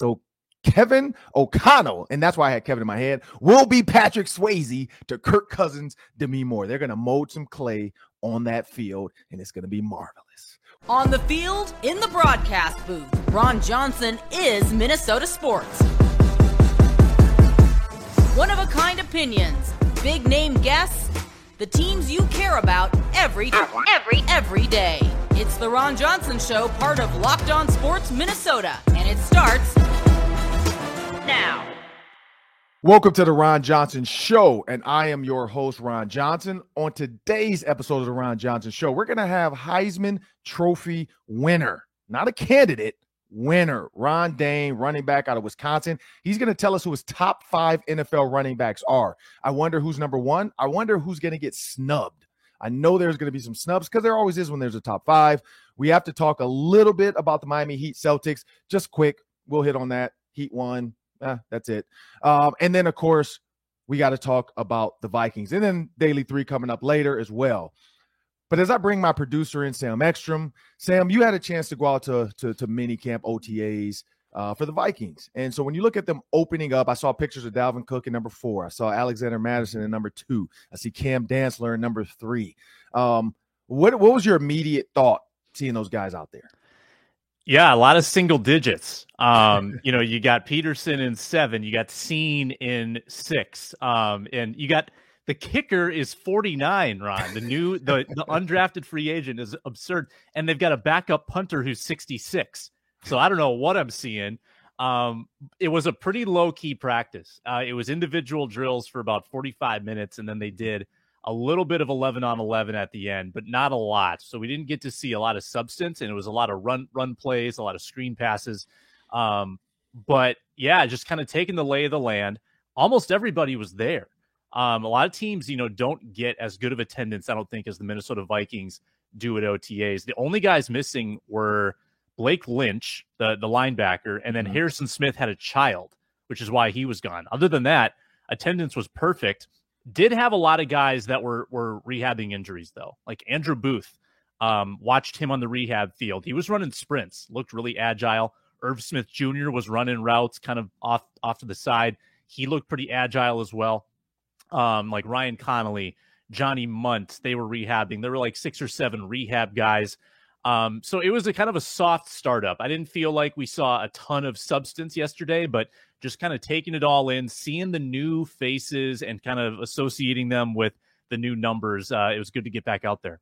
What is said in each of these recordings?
So Kevin O'Connell, and that's why I had Kevin in my head, will be Patrick Swayze to Kirk Cousins, Demi Moore. They're going to mold some clay on that field, and it's going to be marvelous. On the field, in the broadcast booth, Ron Johnson is Minnesota sports. One of a kind opinions, big name guests, the teams you care about every every every day. It's the Ron Johnson Show, part of Locked On Sports Minnesota, it starts now. Welcome to the Ron Johnson Show, and I am your host, Ron Johnson. On today's episode of the Ron Johnson Show, we're going to have Heisman Trophy winner, not a candidate, winner, Ron Dayne, running back out of Wisconsin. He's going to tell us who his top five NFL running backs are. I wonder who's number one. I wonder who's going to get snubbed. I know there's going to be some snubs because there always is when there's a top five. We have to talk a little bit about the Miami Heat Celtics. Just quick, we'll hit on that. Heat one, eh, that's it. Um, and then, of course, we got to talk about the Vikings and then Daily Three coming up later as well. But as I bring my producer in, Sam Ekstrom, Sam, you had a chance to go out to to, to mini camp OTAs uh, for the Vikings, and so when you look at them opening up, I saw pictures of Dalvin Cook in number four. I saw Alexander Mattison in number two. I see Cam Dantzler in number three. Um, what what was your immediate thought seeing those guys out there? Yeah, a lot of single digits. Um, you know, you got Peterson in seven, you got Cine in six, um, and you got the kicker is 49, Ron. The new the, the undrafted free agent is absurd. And they've got a backup punter who's 66. So I don't know what I'm seeing. Um, it was a pretty low key practice. Uh, it was individual drills for about 45 minutes, and then they did a little bit of 11 on 11 at the end, but not a lot. So we didn't get to see a lot of substance, and it was a lot of run run plays, a lot of screen passes. Um, but yeah, just kind of taking the lay of the land. Almost everybody was there. Um, a lot of teams, you know, don't get as good of attendance, I don't think, as the Minnesota Vikings do at OTAs. The only guys missing were Blake Lynch, the the linebacker, and then mm-hmm. Harrison Smith had a child, which is why he was gone. Other than that, attendance was perfect. Did have a lot of guys that were were rehabbing injuries though, like Andrew Booth. Um, watched him on the rehab field. He was running sprints, looked really agile. Irv Smith Jr. was running routes kind of off off to the side. He looked pretty agile as well um, like Ryan Connelly, Johnny Mundt, they were rehabbing. There were like six or seven rehab guys. Um, so it was a kind of a soft startup. I didn't feel like we saw a ton of substance yesterday, but just kind of taking it all in, seeing the new faces and kind of associating them with the new numbers. Uh, it was good to get back out there.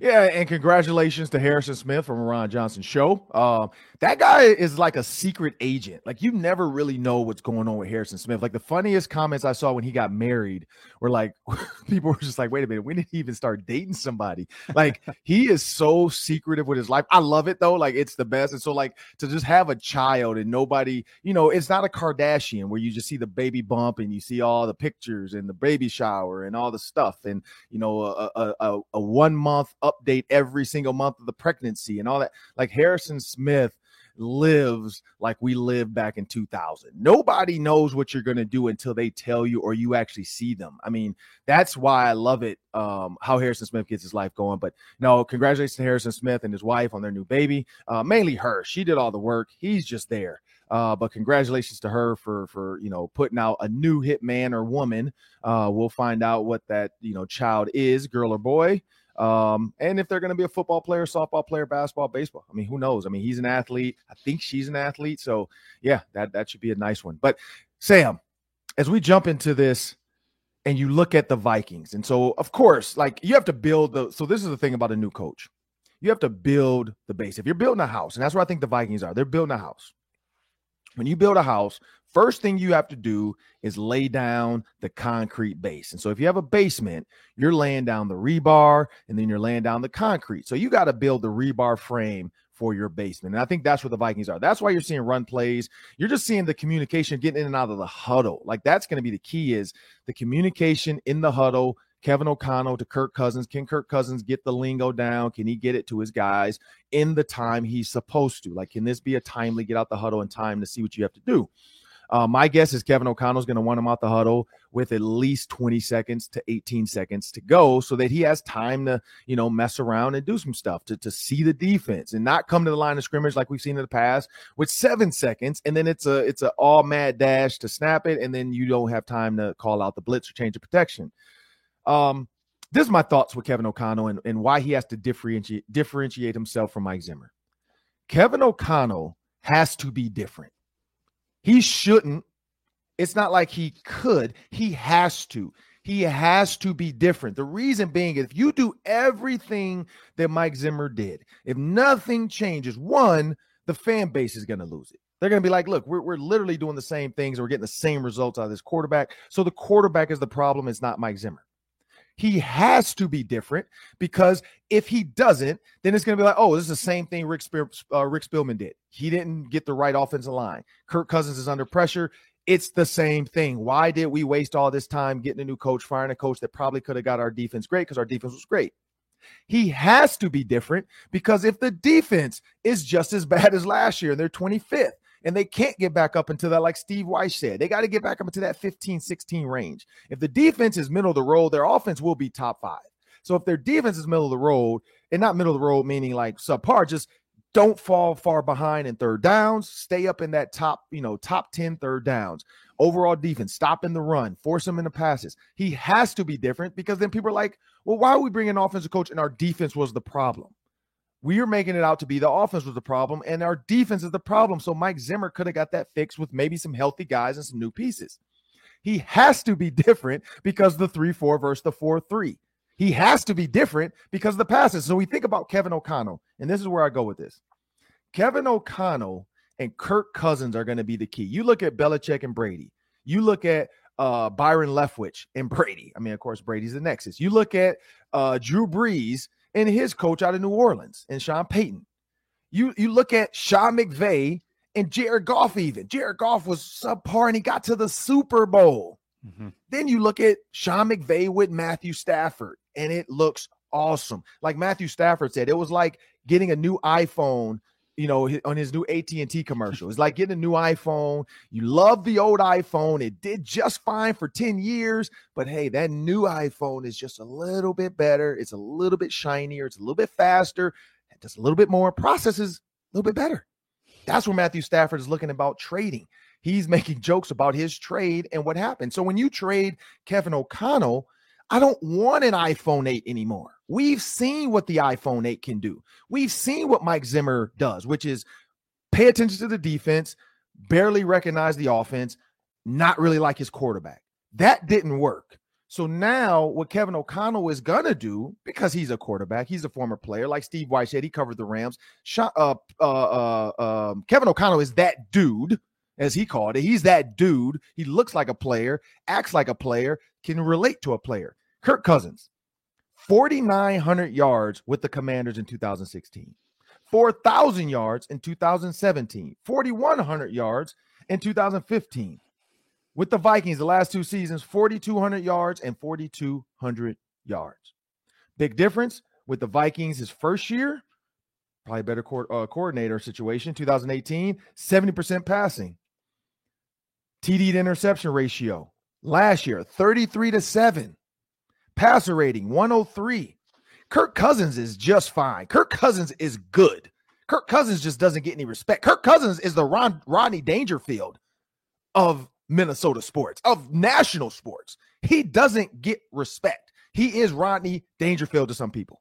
Yeah, and congratulations to Harrison Smith from Ron Johnson Show. Uh, that guy is like a secret agent. Like you never really know what's going on with Harrison Smith. Like the funniest comments I saw when he got married were like, people were just like, "Wait a minute, when did he even start dating somebody?" Like he is so secretive with his life. I love it though. Like it's the best. And so like to just have a child and nobody, you know, it's not a Kardashian where you just see the baby bump and you see all the pictures and the baby shower and all the stuff and you know a a, a, a one month update every single month of the pregnancy and all that. Like Harrison Smith lives like we lived back in 2000. Nobody knows what you're going to do until they tell you or you actually see them. I mean, that's why I love it um, how Harrison Smith gets his life going. But no, congratulations to Harrison Smith and his wife on their new baby. Uh, mainly her. She did all the work. He's just there. Uh, but congratulations to her for for you know putting out a new hit man or woman. Uh, we'll find out what that you know child is, girl or boy. Um, and if they're going to be a football player, softball player, basketball, baseball, I mean, who knows? I mean, he's an athlete. I think she's an athlete. So yeah, that that should be a nice one. But Sam, as we jump into this and you look at the Vikings, and so of course, like you have to build the. So this is the thing about a new coach, you have to build the base. If you're building a house, and that's where I think the Vikings are, they're building a house. When you build a house, First thing you have to do is lay down the concrete base. And so if you have a basement, you're laying down the rebar and then you're laying down the concrete. So you got to build the rebar frame for your basement. And I think that's where the Vikings are. That's why you're seeing run plays. You're just seeing the communication getting in and out of the huddle. Like that's going to be the key is the communication in the huddle Kevin O'Connell to Kirk Cousins. Can Kirk Cousins get the lingo down? Can he get it to his guys in the time he's supposed to? Like, can this be a timely get out the huddle in time to see what you have to do? Uh, my guess is Kevin O'Connell's going to want him out the huddle with at least 20 seconds to 18 seconds to go so that he has time to, you know, mess around and do some stuff to, to see the defense and not come to the line of scrimmage like we've seen in the past with seven seconds. And then it's a it's a all mad dash to snap it, and then you don't have time to call out the blitz or change the protection. Um, this is my thoughts with Kevin O'Connell and, and why he has to differentiate differentiate himself from Mike Zimmer. Kevin O'Connell has to be different. He shouldn't. It's not like he could. He has to. He has to be different. The reason being, if you do everything that Mike Zimmer did, if nothing changes, one, the fan base is going to lose it. They're going to be like, look, we're, we're literally doing the same things we're getting the same results out of this quarterback. So the quarterback is the problem. It's not Mike Zimmer. He has to be different because if he doesn't, then it's going to be like, oh, this is the same thing Rick, uh, Rick Spielman did. He didn't get the right offensive line. Kirk Cousins is under pressure. It's the same thing. Why did we waste all this time getting a new coach, firing a coach that probably could have got our defense great because our defense was great? He has to be different because if the defense is just as bad as last year and they're 25th, and they can't get back up into that, like Steve Weiss said. They got to get back up into that 15, 16 range. If the defense is middle of the road, their offense will be top five. So if their defense is middle of the road, and not middle of the road meaning like subpar, just don't fall far behind in third downs. Stay up in that top, you know, top 10 third downs. Overall defense, stop in the run, force him into passes. He has to be different because then people are like, well, why are we bringing an offensive coach and our defense was the problem? We are making it out to be the offense was the problem and our defense is the problem. So Mike Zimmer could have got that fixed with maybe some healthy guys and some new pieces. He has to be different because the 3 4 versus the 4 3. He has to be different because the passes. So we think about Kevin O'Connell, and this is where I go with this. Kevin O'Connell and Kirk Cousins are going to be the key. You look at Belichick and Brady. You look at uh, Byron Leftwich and Brady. I mean, of course, Brady's the nexus. You look at uh, Drew Brees and his coach out of New Orleans and Sean Payton. You you look at Sean McVay and Jared Goff, even Jared Goff was subpar and he got to the Super Bowl. Mm-hmm. Then you look at Sean McVay with Matthew Stafford, and it looks awesome. Like Matthew Stafford said, it was like getting a new iPhone you know, on his new AT&T commercial. It's like getting a new iPhone. You love the old iPhone. It did just fine for 10 years, but hey, that new iPhone is just a little bit better. It's a little bit shinier. It's a little bit faster. it does a little bit more. Processes a little bit better. That's where Matthew Stafford is looking about trading. He's making jokes about his trade and what happened. So when you trade Kevin O'Connell, I don't want an iPhone 8 anymore. We've seen what the iPhone 8 can do. We've seen what Mike Zimmer does, which is pay attention to the defense, barely recognize the offense, not really like his quarterback. That didn't work. So now what Kevin O'Connell is gonna do, because he's a quarterback, he's a former player, like Steve said, he covered the Rams. Uh, uh, uh, um, Kevin O'Connell is that dude, as he called it. He's that dude. He looks like a player, acts like a player, can relate to a player. Kirk Cousins, 4,900 yards with the Commanders in 2016, 4,000 yards in 2017, 4,100 yards in 2015. With the Vikings, the last two seasons, 4,200 yards and 4,200 yards. Big difference with the Vikings his first year, probably better co- uh, coordinator situation, 2018, 70% passing. TD to interception ratio last year, 33 to 7 passer rating 103. Kirk Cousins is just fine. Kirk Cousins is good. Kirk Cousins just doesn't get any respect. Kirk Cousins is the Ron, Rodney Dangerfield of Minnesota sports, of national sports. He doesn't get respect. He is Rodney Dangerfield to some people.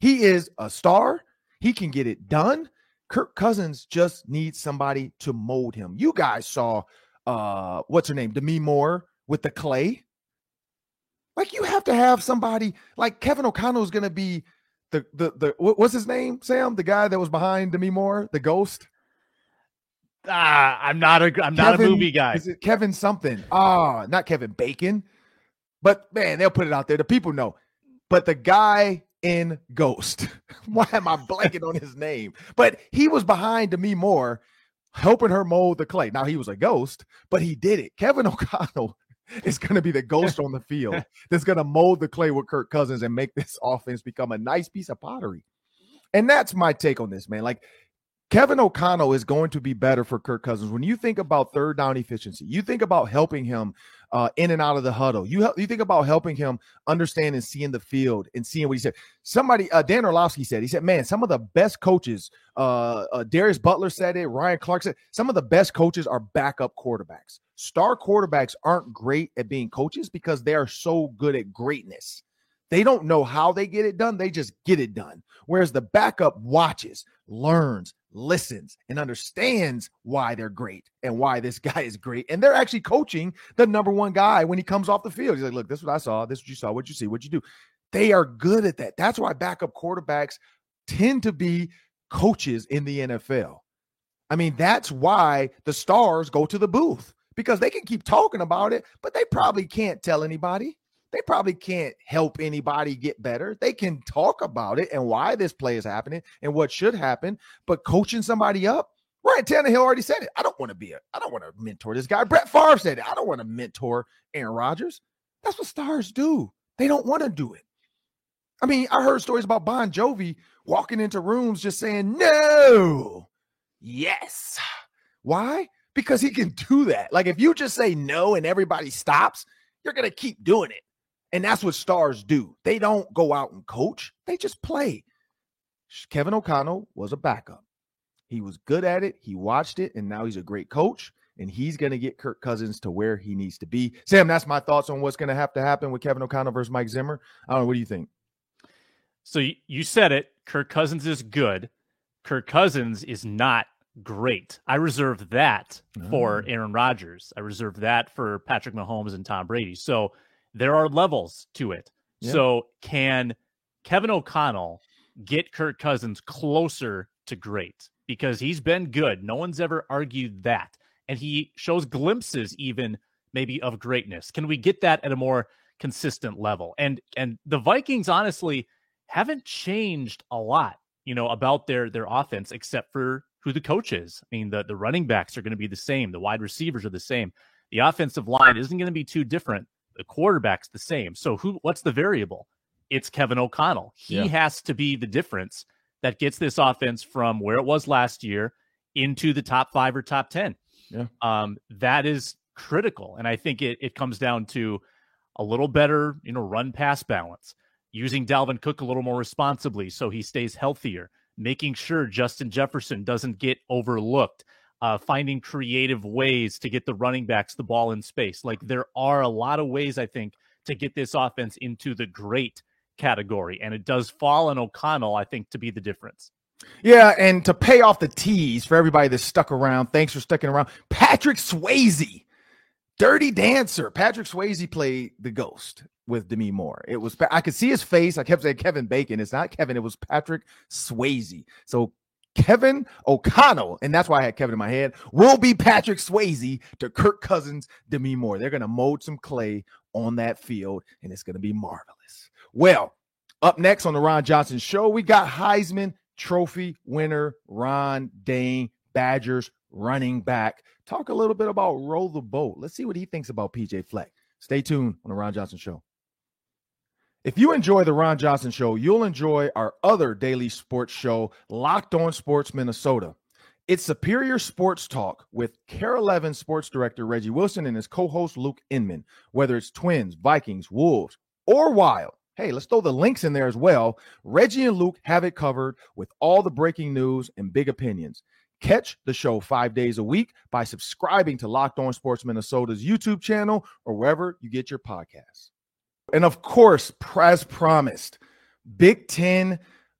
He is a star. He can get it done. Kirk Cousins just needs somebody to mold him. You guys saw uh what's her name? Demi Moore with the clay. Like you have to have somebody like Kevin O'Connell is going to be the the the what's his name? Sam, the guy that was behind Demi Moore, the ghost. Ah, I'm not a I'm Kevin, not a movie guy. Is it Kevin something? Ah, not Kevin Bacon. But man, they'll put it out there. The people know. But the guy in Ghost. Why am I blanking on his name? But he was behind Demi Moore, helping her mold the clay. Now he was a ghost, but he did it. Kevin O'Connell is going to be the ghost on the field that's going to mold the clay with Kirk Cousins and make this offense become a nice piece of pottery. And that's my take on this, man. Like Kevin O'Connell is going to be better for Kirk Cousins. When you think about third down efficiency, you think about helping him uh, in and out of the huddle. You you think about helping him understand and seeing the field and seeing what he said. Somebody, uh, Dan Orlovsky said, he said, man, some of the best coaches, uh, uh, Darius Butler said it, Ryan Clark said, some of the best coaches are backup quarterbacks. Star quarterbacks aren't great at being coaches because they are so good at greatness. They don't know how they get it done. They just get it done. Whereas the backup watches, learns, listens, and understands why they're great and why this guy is great. And they're actually coaching the number one guy when he comes off the field. He's like, look, this is what I saw. This is what you saw. What you see. What you do. They are good at that. That's why backup quarterbacks tend to be coaches in the NFL. I mean, that's why the stars go to the booth because they can keep talking about it, but they probably can't tell anybody. They probably can't help anybody get better. They can talk about it and why this play is happening and what should happen, but coaching somebody up, Ryan Tannehill already said it. I don't want to be a, I don't want to mentor this guy. Brett Favre said it. I don't want to mentor Aaron Rodgers. That's what stars do. They don't want to do it. I mean, I heard stories about Bon Jovi walking into rooms just saying, no, yes. Why? Because he can do that. Like if you just say no and everybody stops, you're going to keep doing it. And that's what stars do. They don't go out and coach, they just play. Kevin O'Connell was a backup. He was good at it. He watched it, and now he's a great coach. And he's going to get Kirk Cousins to where he needs to be. Sam, that's my thoughts on what's going to have to happen with Kevin O'Connell versus Mike Zimmer. I don't know. What do you think? So you said it. Kirk Cousins is good. Kirk Cousins is not great. I reserve that for oh. Aaron Rodgers. I reserve that for Patrick Mahomes and Tom Brady. So there are levels to it. Yeah. So can Kevin O'Connell get Kirk Cousins closer to great? Because he's been good. No one's ever argued that. And he shows glimpses even maybe of greatness. Can we get that at a more consistent level? And and the Vikings honestly haven't changed a lot, you know, about their their offense except for who the coach is. I mean, the the running backs are going to be the same, the wide receivers are the same. The offensive line isn't going to be too different the quarterback's the same. So who what's the variable? It's Kevin O'Connell. He yeah. has to be the difference that gets this offense from where it was last year into the top five or top 10. Yeah. Um, that is critical. And I think it, it comes down to a little better, you know, run pass balance, using Dalvin Cook a little more responsibly so he stays healthier, making sure Justin Jefferson doesn't get overlooked uh, finding creative ways to get the running backs the ball in space. Like there are a lot of ways, I think, to get this offense into the great category. And it does fall on O'Connell, I think, to be the difference. Yeah, and to pay off the tease for everybody that stuck around, thanks for sticking around. Patrick Swayze, Dirty Dancer. Patrick Swayze played the ghost with Demi Moore. It was I could see his face. I kept saying Kevin Bacon. It's not Kevin. It was Patrick Swayze. So Kevin O'Connell, and that's why I had Kevin in my head, will be Patrick Swayze to Kirk Cousins, Demi Moore. They're going to mold some clay on that field, and it's going to be marvelous. Well, up next on the Ron Johnson Show, we got Heisman Trophy winner Ron Dayne, Badgers running back. Talk a little bit about roll the boat. Let's see what he thinks about PJ Fleck. Stay tuned on the Ron Johnson Show. If you enjoy the Ron Johnson Show, you'll enjoy our other daily sports show, Locked On Sports Minnesota. It's superior sports talk with KARE 11 sports director Reggie Wilson and his co host Luke Inman. Whether it's Twins, Vikings, Wolves, or Wild, hey, let's throw the links in there as well. Reggie and Luke have it covered with all the breaking news and big opinions. Catch the show five days a week by subscribing to Locked On Sports Minnesota's YouTube channel or wherever you get your podcasts. And of course, as promised, Big Ten,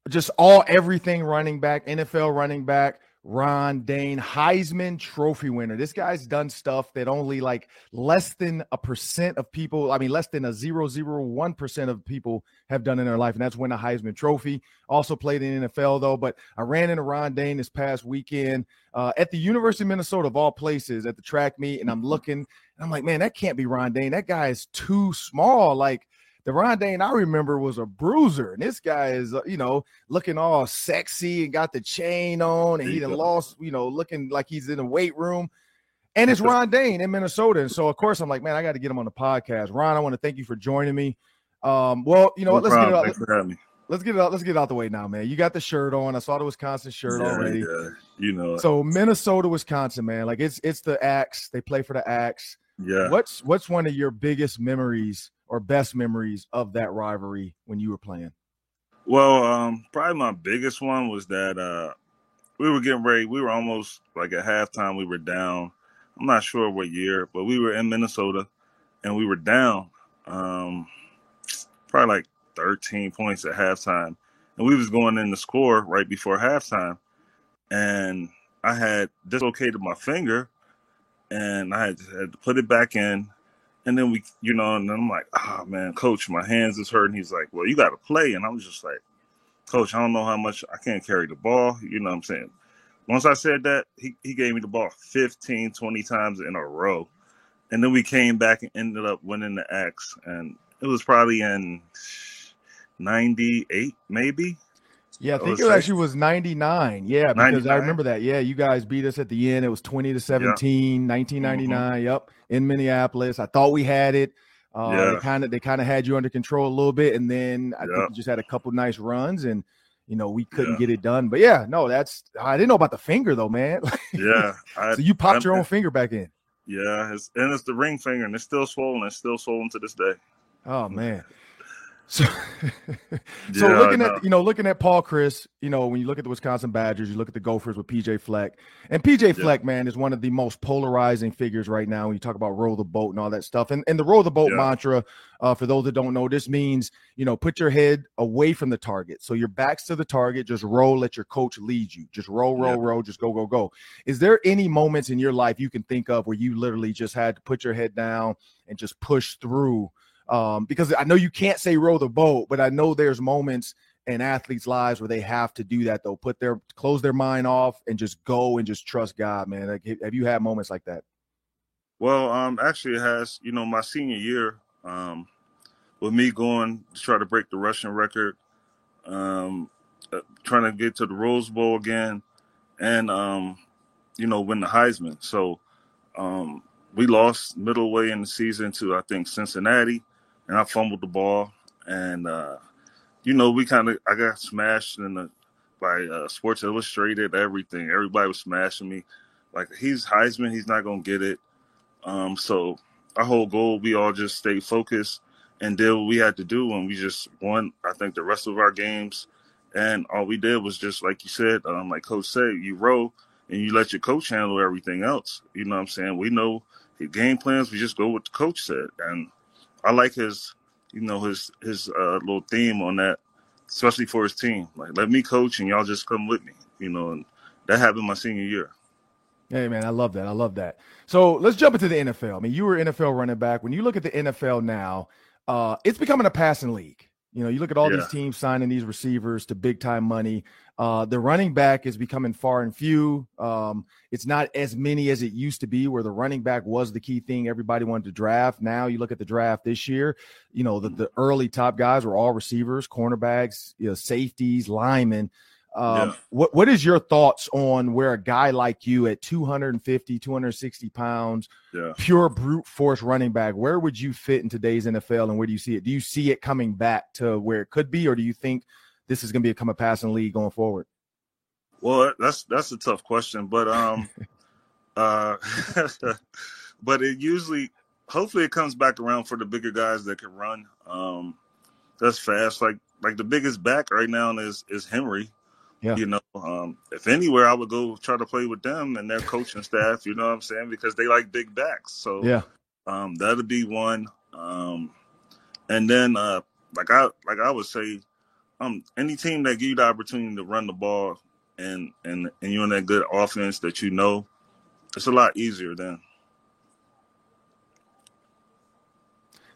just all everything running back, NFL running back, Ron Dayne, Heisman Trophy winner. This guy's done stuff that only like less than a percent of people, I mean, less than a 001% of people have done in their life. And that's win a Heisman Trophy. Also played in NFL, though. But I ran into Ron Dayne this past weekend uh, at the University of Minnesota, of all places, at the track meet. And I'm looking, and I'm like, man, that can't be Ron Dayne. That guy is too small. Like, the Ron Dayne I remember was a bruiser, and this guy is, uh, you know, looking all sexy and got the chain on, and he done lost, you know, looking like he's in a weight room. And it's Ron Dayne in Minnesota, and so of course I'm like, man, I got to get him on the podcast. Ron, I want to thank you for joining me. Um, well, you know no what? Let's problem. get it. Thanks for having me. let's get it out. Let's get it out the way now, man. You got the shirt on. I saw the Wisconsin shirt Yeah, already. yeah, you know. So Minnesota, Wisconsin, man. Like it's it's the Axe. They play for the Axe. yeah. What's what's one of your biggest memories or best memories of that rivalry when you were playing? Well, um, probably my biggest one was that uh, we were getting ready. We were almost like at halftime. We were down. I'm not sure what year, but we were in Minnesota, and we were down. Um, probably like 13 points at halftime, and we was going in to score right before halftime, and I had dislocated my finger, and I had, had to put it back in. And then we, you know, and then I'm like, ah, man, coach, my hands is hurting. He's like, well, you got to play. And I was just like, coach, I don't know how much I can't carry the ball. You know what I'm saying? Once I said that, he, he gave me the ball 15, 20 times in a row. And then we came back and ended up winning the Axe. And it was probably in 98, maybe. Yeah, I think was it like- actually was 99. Yeah, because I remember that. Yeah, you guys beat us at the end. It was 20 to 17, 1999. Yep, in Minneapolis. I thought we had it. Uh. Yeah. They kind of they kind of had you under control a little bit, and then I Yeah. think you just had a couple nice runs, and you know we couldn't Yeah. get it done. But yeah, no, that's I didn't know about the finger though, man. Yeah. I, so you popped your own finger back in. Yeah. It's, and it's the ring finger, and it's still swollen. It's still swollen to this day. Oh man. So, so Yeah, looking at you know looking at Paul Chryst, you know when you look at the Wisconsin Badgers, you look at the Gophers with PJ Fleck, and PJ Fleck, man, is one of the most polarizing figures right now. When you talk about roll the boat and all that stuff, and and the roll the boat Yeah. mantra, uh, for those that don't know, this means you know put your head away from the target, so your back's to the target, just roll, let your coach lead you, just roll, roll, Yeah. roll, just go, go, go. Is there any moments in your life you can think of where you literally just had to put your head down and just push through? Um, because I know you can't say row the boat, but I know there's moments in athletes' lives where they have to do that. They'll put their close their mind off and just go and just trust God, man. Like, have you had moments like that? Well, um, actually, it has. You know, my senior year, um, with me going to try to break the rushing record, um, uh, trying to get to the Rose Bowl again, and um, you know, win the Heisman. So, um, we lost middle way in the season to I think Cincinnati, and I fumbled the ball, and uh, you know, we kind of I got smashed in the by uh, Sports Illustrated, everything. Everybody was smashing me. Like he's Heisman, he's not gonna get it. Um, so our whole goal, we all just stay focused and did what we had to do, and we just won. I think the rest of our games, and all we did was just like you said, um, like Coach said, you row and you let your coach handle everything else. You know what I'm saying? We know game plans. We just go with the coach said, and I like his, you know, his his uh, little theme on that, especially for his team. Like let me coach and y'all just come with me. You know, and that happened my senior year. Hey man, I love that. I love that. So let's jump into the NFL. I mean, you were NFL running back. When you look at the NFL now, uh, it's becoming a passing league. You know, you look at all these teams signing these receivers to big time money. Uh, the running back is becoming far and few. Um, it's not as many as it used to be, where the running back was the key thing everybody wanted to draft. Now you look at the draft this year. You know, the, the early top guys were all receivers, cornerbacks, you know, safeties, linemen. Um, Yeah. what what is your thoughts on where a guy like you at 250, 260 pounds, Yeah. pure brute force running back, where would you fit in today's NFL and where do you see it? Do you see it coming back to where it could be, or do you think this is going to become a passing league going forward? Well, that's that's a tough question, but um, uh, but it usually, hopefully, it comes back around for the bigger guys that can run. Um, that's fast. Like like the biggest back right now is is Henry. Yeah. You know, um, if anywhere, I would go try to play with them and their coaching staff. You know what I'm saying? Because they like big backs. So Yeah. um, that'll be one. Um, and then, uh, like I like I would say, um, any team that give you the opportunity to run the ball and and and you're in that good offense that you know, it's a lot easier then.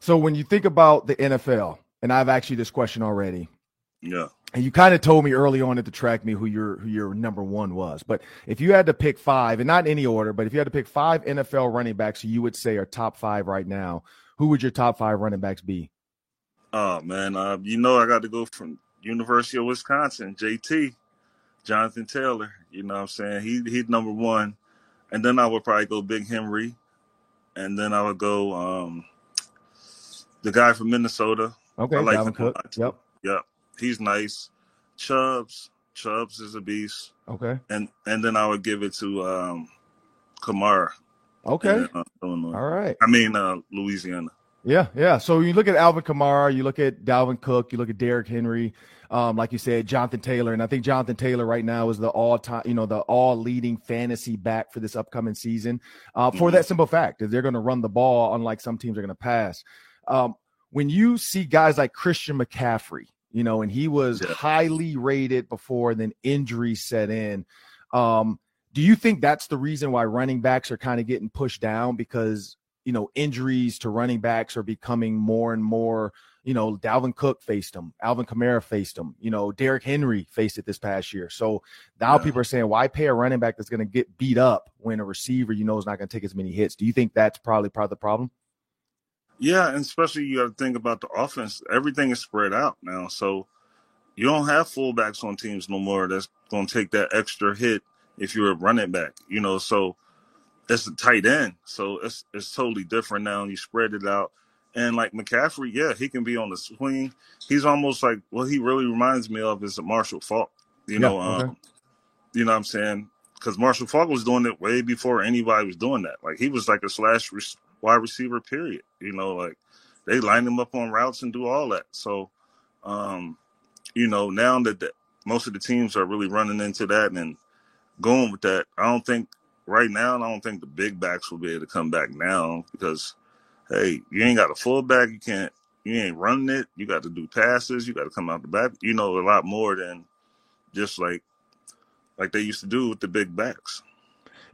So when you think about the NFL, and I've asked you this question already, Yeah. and you kind of told me early on at the track me who your who your number one was. But if you had to pick five, and not in any order, but if you had to pick five NFL running backs you would say are top five right now, who would your top five running backs be? Oh man, uh, you know I got to go from University of Wisconsin, JT, Jonathan Taylor. You know what I'm saying? He he's number one, and then I would probably go Big Henry, and then I would go um, the guy from Minnesota. Okay, I like Dalvin Cook. Yep. Yep. He's nice. Chubbs, Chubbs is a beast. Okay. And and then I would give it to um Kamara. Okay. in, uh, Illinois. All right. I mean uh Louisiana. Yeah, yeah. So you look at Alvin Kamara, you look at Dalvin Cook, you look at Derrick Henry, um, like you said, Jonathan Taylor, and I think Jonathan Taylor right now is the all time, you know, the all leading fantasy back for this upcoming season. Uh, for that simple fact that they're going to run the ball, unlike some teams are going to pass. Um, when you see guys like Christian McCaffrey, you know, and he was Yeah. highly rated before, then injuries set in. Um, do you think that's the reason why running backs are kind of getting pushed down because you know injuries to running backs are becoming more and more? You know, Dalvin Cook faced him, Alvin Kamara faced him. You know, Derrick Henry faced it this past year. So now Yeah. people are saying, why pay a running back that's going to get beat up when a receiver you know is not going to take as many hits? Do you think that's probably part of the problem? Yeah, and especially you got to think about the offense. Everything is spread out now, so you don't have fullbacks on teams no more. That's going to take that extra hit if you're a running back. You know, so it's a tight end, so it's it's totally different now. You spread it out, and like McCaffrey, yeah, he can be on the swing. He's almost like what he really reminds me of is a Marshall Faulk. You know, Yeah, okay. um, you know what I'm saying? Because Marshall Faulk was doing it way before anybody was doing that. Like he was like a slash wide receiver, period. You know, like they line him up on routes and do all that. So, um, you know, now that the, most of the teams are really running into that and going with that, I don't think right now, I don't think the big backs will be able to come back now because, hey, you ain't got a fullback. You can't, you ain't running it. You got to do passes. You got to come out the back. You know, a lot more than just like, like they used to do with the big backs.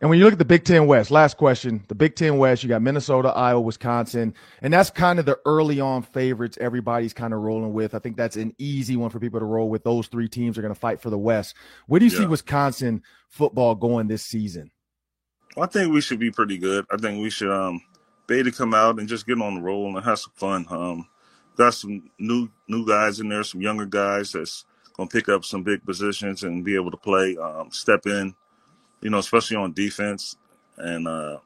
And when you look at the Big Ten West, last question, the Big Ten West, you got Minnesota, Iowa, Wisconsin, and that's kind of the early on favorites everybody's kind of rolling with. I think that's an easy one for people to roll with. Those three teams are going to fight for the West. Where do you see Wisconsin football going this season? I think we should be pretty good. I think we should um be to come out and just get on the roll and have some fun. Um got some new new guys in there, some younger guys that's gonna pick up some big positions and be able to play, um, step in, you know, especially on defense. And uh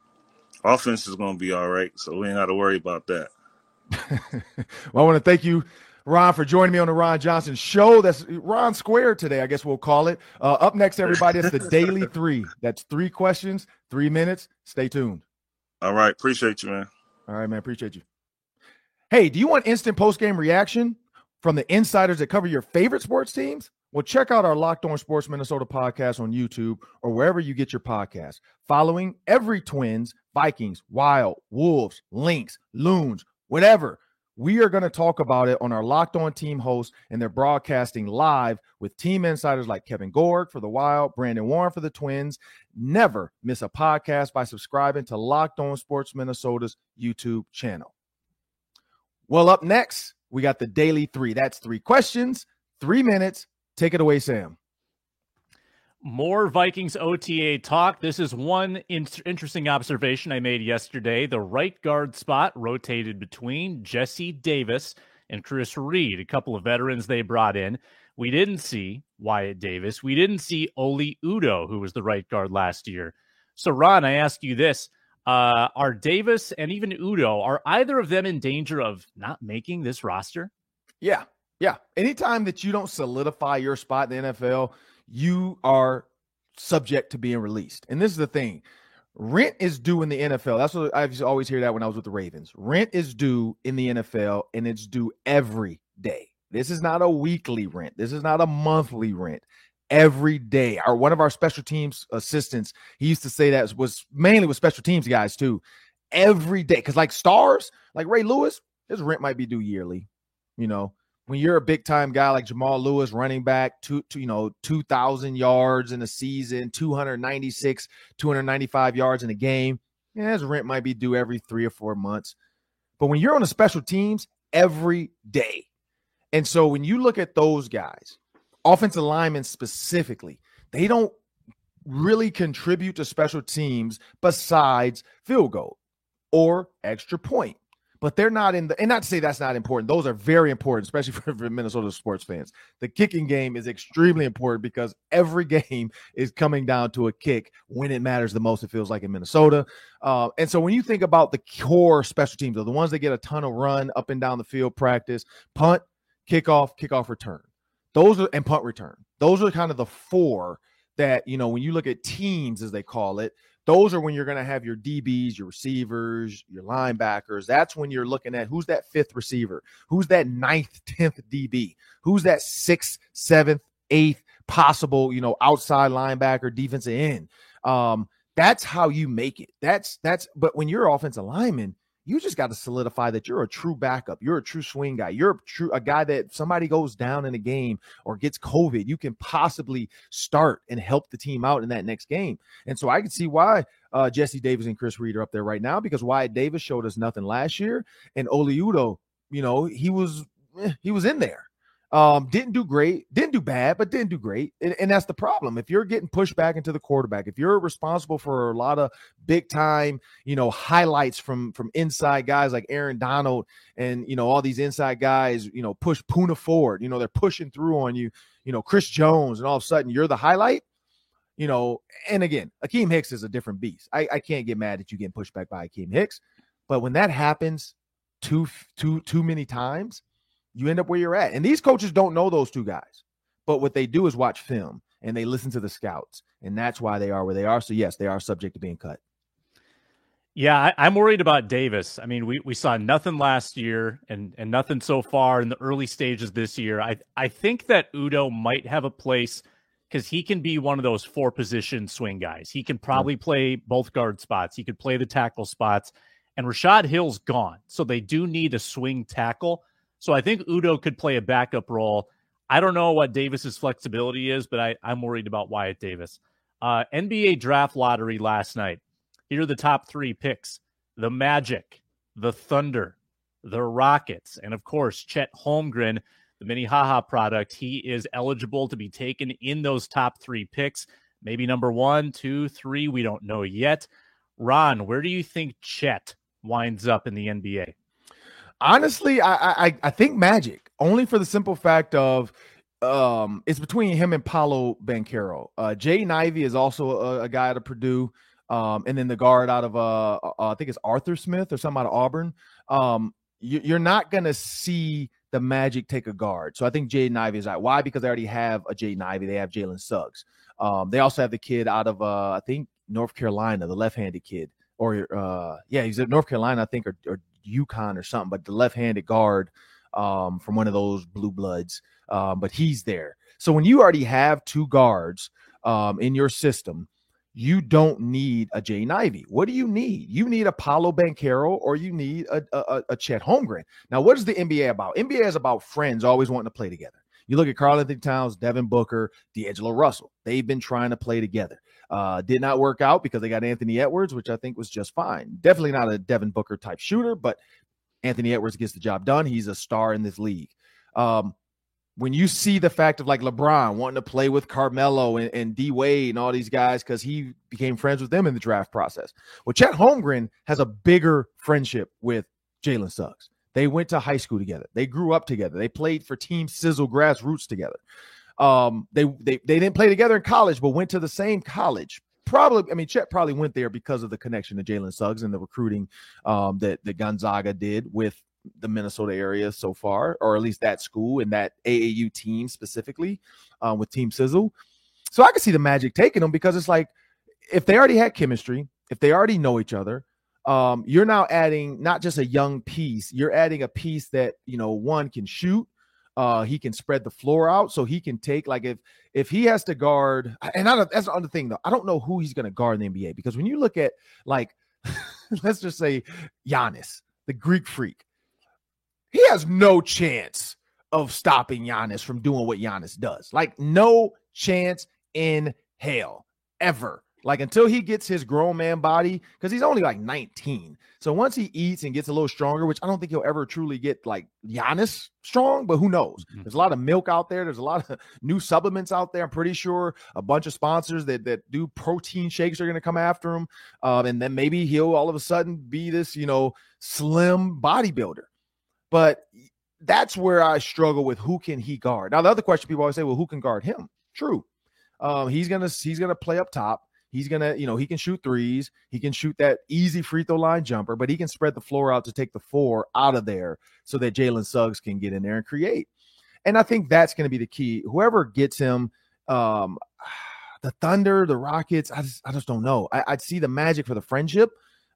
offense is gonna be all right, so we ain't gotta worry about that. well, I want to thank you, Ron, for joining me on the Ron Johnson Show. That's Ron Square today, I guess we'll call it. Uh, up next, everybody, it's the Daily Three. That's three questions, three minutes. Stay tuned. All right, appreciate you, man. All right, man. Appreciate you. Hey, do you want instant post game reaction from the insiders that cover your favorite sports teams? Well, check out our Locked On Sports Minnesota podcast on YouTube or wherever you get your podcasts. Following every Twins, Vikings, Wild, Wolves, Lynx, Loons, whatever. We are going to talk about it on our Locked On team hosts, and they're broadcasting live with team insiders like Kevin Gorg for the Wild, Brandon Warne for the Twins. Never miss a podcast by subscribing to Locked On Sports Minnesota's YouTube channel. Well, up next, we got the Daily Three. That's three questions, three minutes. Take it away, Sam. More Vikings OTA talk. This is one in- interesting observation I made yesterday. The right guard spot rotated between Jesse Davis and Chris Reed, a couple of veterans they brought in. We didn't see Wyatt Davis. We didn't see Oli Udoh, who was the right guard last year. So, Ron, I ask you this. Uh, are Davis and even Udoh, are either of them in danger of not making this roster? Yeah. Yeah. Anytime that you don't solidify your spot in the NFL, you are subject to being released. And this is the thing rent is due in the NFL. That's what I always hear that when I was with the Ravens. Rent is due in the NFL and it's due every day. This is not a weekly rent. This is not a monthly rent. Every day. Our one of our special teams assistants, he used to say that was mainly with special teams guys too. Every day. Because like stars, like Ray Lewis, his rent might be due yearly. You know, when you're a big time guy like Jamal Lewis, running back, two, two you know, 2,000 yards in a season, 296, 295 yards in a game, yeah, his rent might be due every three or four months. But when you're on the special teams, every day. And so when you look at those guys, offensive linemen specifically, they don't really contribute to special teams besides field goal or extra point but they're not in the and not to say that's not important those are very important especially for, for minnesota sports fans. The kicking game is extremely important because every game is coming down to a kick when it matters the most it feels like in minnesota. Uh, and so when you think about the core special teams are the ones that get a ton of run up and down the field practice punt kickoff kickoff return. Those are and punt return. Those are kind of the four that you know when you look at teams as they call it. Those are when you're going to have your DBs, your receivers, your linebackers. That's when you're looking at who's that fifth receiver, who's that ninth, tenth DB, who's that sixth, seventh, eighth possible, you know, outside linebacker, defensive end. Um, that's how you make it. That's that's. But when you're offensive lineman, you just got to solidify that you're a true backup. You're a true swing guy. You're a true a guy that somebody goes down in a game or gets COVID, you can possibly start and help the team out in that next game. And so I can see why uh, Jesse Davis and Chris Reed are up there right now because Wyatt Davis showed us nothing last year, and Oli Udoh, you know, he was eh, he was in there. Um, didn't do great, didn't do bad, but didn't do great. And, and, that's the problem. If you're getting pushed back into the quarterback, if you're responsible for a lot of big time, you know, highlights from from inside guys like Aaron Donald and you know all these inside guys, you know, push Poona Ford. you know, they're pushing through on you, you know, Chris Jones, and all of a sudden you're the highlight. You know, and again, Akiem Hicks is a different beast. I, I can't get mad at you getting pushed back by Akiem Hicks, but when that happens too too too many times you end up where you're at. And these coaches don't know those two guys, but what they do is watch film and they listen to the scouts, and that's why they are where they are. So yes, they are subject to being cut. Yeah, I, am worried about Davis. I mean, we, we saw nothing last year and, and nothing so far in the early stages this year. I I think that Udoh might have a place because he can be one of those four position swing guys. He can probably mm. play both guard spots. He could play the tackle spots. And Rashad Hill's gone. So they do need a swing tackle. So I think Udoh could play a backup role. I don't know what Davis's flexibility is, but I, I'm worried about Wyatt Davis. Uh, NBA draft lottery last night. Here are the top three picks the Magic, the Thunder, the Rockets, and of course, Chet Holmgren, the Minnehaha product. He is eligible to be taken in those top three picks. Maybe number one, two, three. We don't know yet. Ron, where do you think Chet winds up in the NBA? Honestly, I, I I think Magic only for the simple fact of um it's between him and Paolo Banchero. Uh Jaden Ivey is also a, a, guy out of Purdue. Um, and then the guard out of uh, uh, I think it's Arthur Smith or something out of Auburn. Um, you, are not gonna see the Magic take a guard. So I think Jaden Ivey is out. Why? Because they already have a Jaden Ivey. They have Jalen Suggs. Um, they also have the kid out of uh, I think North Carolina, the left-handed kid, or uh, yeah, he's at North Carolina, I think, or, or UConn or something, but the left-handed guard um, from one of those blue bloods. Um, but he's there. So when you already have two guards um, in your system, you don't need a Ivey. What do you need? You need a Paolo or you need a, a, a Chet Holmgren. Now, what is the NBA about? NBA is about friends always wanting to play together. You look at Karl-Anthony Towns, Devin Booker, D'Angelo Russell. They've been trying to play together. Uh, did not work out because they got Anthony Edwards, which I think was just fine. Definitely not a Devin Booker type shooter, but Anthony Edwards gets the job done. He's a star in this league. Um, when you see the fact of like LeBron wanting to play with Carmelo and, and D Wade and all these guys because he became friends with them in the draft process. Well, Chet Holmgren has a bigger friendship with Jalen Suggs. They went to high school together. They grew up together. They played for Team Sizzle Grassroots together. Um, they they they didn't play together in college, but went to the same college. Probably, I mean, Chet probably went there because of the connection to Jalen Suggs and the recruiting um, that that Gonzaga did with the Minnesota area so far, or at least that school and that AAU team specifically uh, with Team Sizzle. So I could see the Magic taking them because it's like if they already had chemistry, if they already know each other, um, you're now adding not just a young piece, you're adding a piece that you know one can shoot, uh, he can spread the floor out, so he can take like if if he has to guard, and I that's the other thing though. I don't know who he's going to guard in the NBA because when you look at like, let's just say Giannis, the Greek freak, he has no chance of stopping Giannis from doing what Giannis does. Like no chance in hell ever. Like until he gets his grown man body, because he's only like 19. So once he eats and gets a little stronger, which I don't think he'll ever truly get like Giannis strong, but who knows? Mm-hmm. There's a lot of milk out there. There's a lot of new supplements out there. I'm pretty sure a bunch of sponsors that that do protein shakes are going to come after him, um, and then maybe he'll all of a sudden be this you know slim bodybuilder. But that's where I struggle with who can he guard. Now the other question people always say, well, who can guard him? True. Um, he's gonna he's gonna play up top. He's gonna, you know, he can shoot threes. He can shoot that easy free throw line jumper, but he can spread the floor out to take the four out of there so that Jalen Suggs can get in there and create. And I think that's going to be the key. Whoever gets him, um, the Thunder, the Rockets, I just, I just don't know. I, would see the magic for the friendship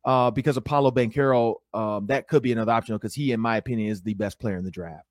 uh, because Paolo Banchero. Um, that could be another option because he, in my opinion, is the best player in the draft.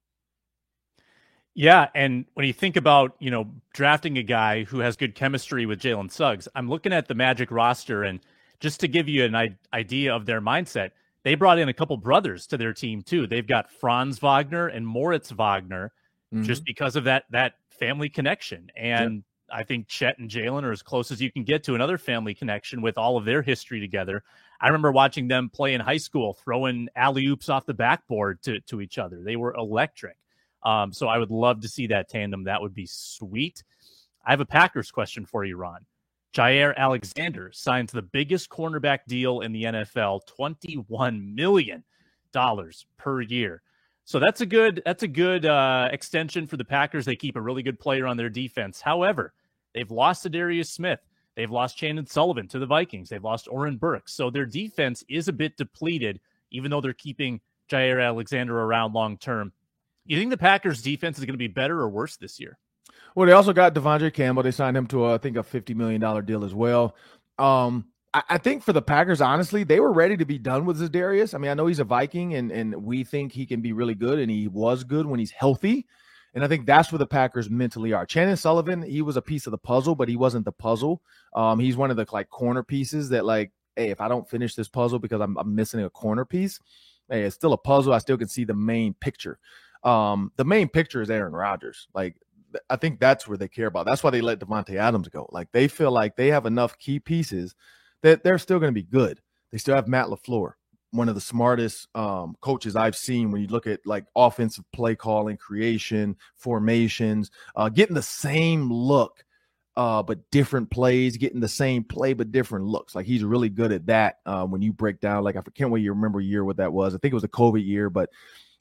Yeah, and when you think about you know drafting a guy who has good chemistry with Jalen Suggs, I'm looking at the Magic roster, and just to give you an idea of their mindset, they brought in a couple brothers to their team too. They've got Franz Wagner and Moritz Wagner, mm-hmm. just because of that that family connection. And I think Chet and Jalen are as close as you can get to another family connection with all of their history together. I remember watching them play in high school, throwing alley oops off the backboard to to each other. They were electric. Um, so I would love to see that tandem. That would be sweet. I have a Packers question for you, Ron. Jaire Alexander signs the biggest cornerback deal in the NFL, $21 million per year. So that's a good that's a good uh, extension for the Packers. They keep a really good player on their defense. However, they've lost Za'Darius Smith. They've lost Chandon Sullivan to the Vikings. They've lost Oren Burks. So their defense is a bit depleted, even though they're keeping Jaire Alexander around long term. You think the Packers defense is going to be better or worse this year? Well, they also got De'Vondre Campbell. They signed him to, a, I think, a $50 million deal as well. Um, I, think for the Packers, honestly, they were ready to be done with Za'Darius. I mean, I know he's a Viking, and, and we think he can be really good, and he was good when he's healthy. And I think that's where the Packers mentally are. Chandon Sullivan, he was a piece of the puzzle, but he wasn't the puzzle. Um, he's one of the like corner pieces that, like, hey, if I don't finish this puzzle because I'm, I'm missing a corner piece, hey, it's still a puzzle. I still can see the main picture. Um, the main picture is Aaron Rodgers. Like, I think that's where they care about. That's why they let Davante Adams go. Like, they feel like they have enough key pieces that they're still going to be good. They still have Matt LaFleur, one of the smartest um, coaches I've seen when you look at like offensive play calling, creation, formations, uh, getting the same look, uh, but different plays, getting the same play, but different looks. Like he's really good at that uh, when you break down. Like, I can't wait you remember year what that was. I think it was a COVID year, but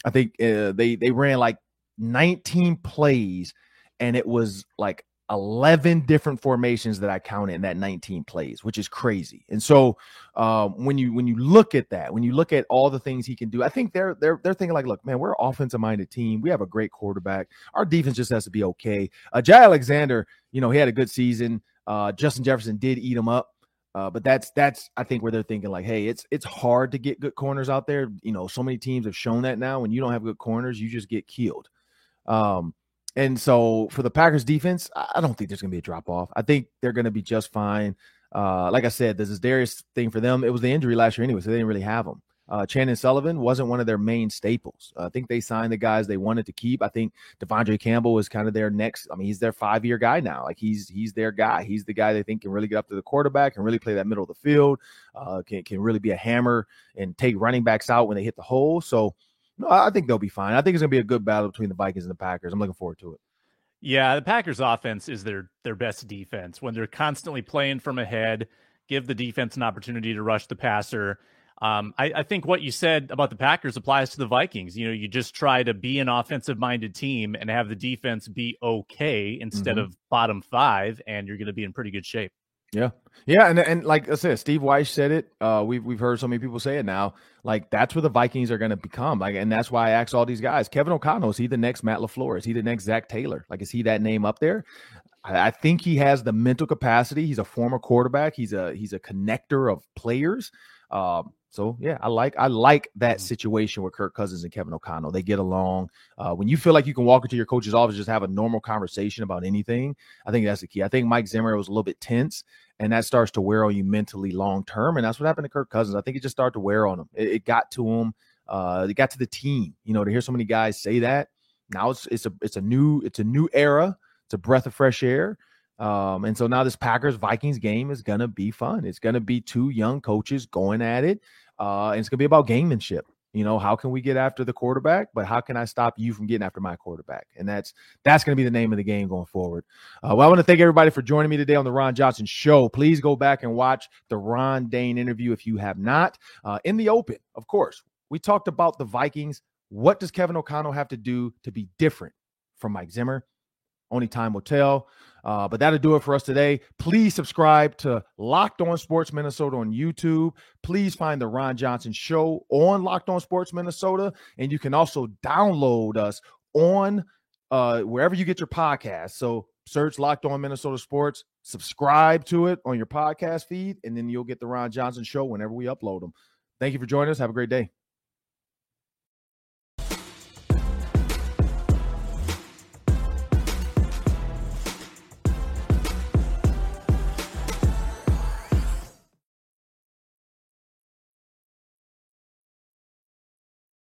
I think uh, they they ran like 19 plays, and it was like 11 different formations that I counted in that 19 plays, which is crazy. And so um, when you when you look at that, when you look at all the things he can do, I think they're they're they're thinking like, look, man, we're an offensive minded team. We have a great quarterback. Our defense just has to be okay. Uh, Jay Alexander, you know, he had a good season. Uh, Justin Jefferson did eat him up. Uh, but that's that's I think where they're thinking like, hey, it's it's hard to get good corners out there. You know, so many teams have shown that now. When you don't have good corners, you just get killed. Um, and so for the Packers defense, I don't think there's gonna be a drop off. I think they're gonna be just fine. Uh, like I said, this Za'Darius thing for them. It was the injury last year anyway, so they didn't really have him. Uh, Chandon Sullivan wasn't one of their main staples. Uh, I think they signed the guys they wanted to keep. I think De'Vondre Campbell was kind of their next. I mean, he's their five year guy now. Like he's he's their guy. He's the guy they think can really get up to the quarterback and really play that middle of the field. Uh, can can really be a hammer and take running backs out when they hit the hole. So no, I think they'll be fine. I think it's gonna be a good battle between the Vikings and the Packers. I'm looking forward to it. Yeah, the Packers offense is their their best defense when they're constantly playing from ahead, give the defense an opportunity to rush the passer um, I, I, think what you said about the Packers applies to the Vikings. You know, you just try to be an offensive minded team and have the defense be okay instead mm-hmm. of bottom five, and you're going to be in pretty good shape. Yeah, yeah, and and like I said, Steve Weiss said it. Uh, we've we've heard so many people say it now. Like that's where the Vikings are going to become. Like, and that's why I asked all these guys: Kevin O'Connell is he the next Matt LaFleur? Is he the next Zac Taylor? Like, is he that name up there? I, I think he has the mental capacity. He's a former quarterback. He's a he's a connector of players. Um, so yeah, I like I like that mm-hmm. situation with Kirk Cousins and Kevin O'Connell. They get along. Uh, when you feel like you can walk into your coach's office just have a normal conversation about anything, I think that's the key. I think Mike Zimmer was a little bit tense, and that starts to wear on you mentally long term. And that's what happened to Kirk Cousins. I think it just started to wear on him. It, it got to him. Uh, it got to the team. You know, to hear so many guys say that now it's it's a it's a new it's a new era. It's a breath of fresh air. Um, and so now this Packers Vikings game is gonna be fun. It's gonna be two young coaches going at it. Uh, and it's gonna be about gamemanship. You know, how can we get after the quarterback, but how can I stop you from getting after my quarterback? And that's that's going to be the name of the game going forward. Uh, well, I want to thank everybody for joining me today on the Ron Johnson Show. Please go back and watch the Ron Dayne interview if you have not. Uh, in the open, of course, we talked about the Vikings. What does Kevin O'Connell have to do to be different from Mike Zimmer? Only time will tell. Uh, but that'll do it for us today. Please subscribe to Locked On Sports Minnesota on YouTube. Please find the Ron Johnson Show on Locked On Sports Minnesota. And you can also download us on uh, wherever you get your podcast. So search Locked On Minnesota Sports, subscribe to it on your podcast feed, and then you'll get the Ron Johnson Show whenever we upload them. Thank you for joining us. Have a great day.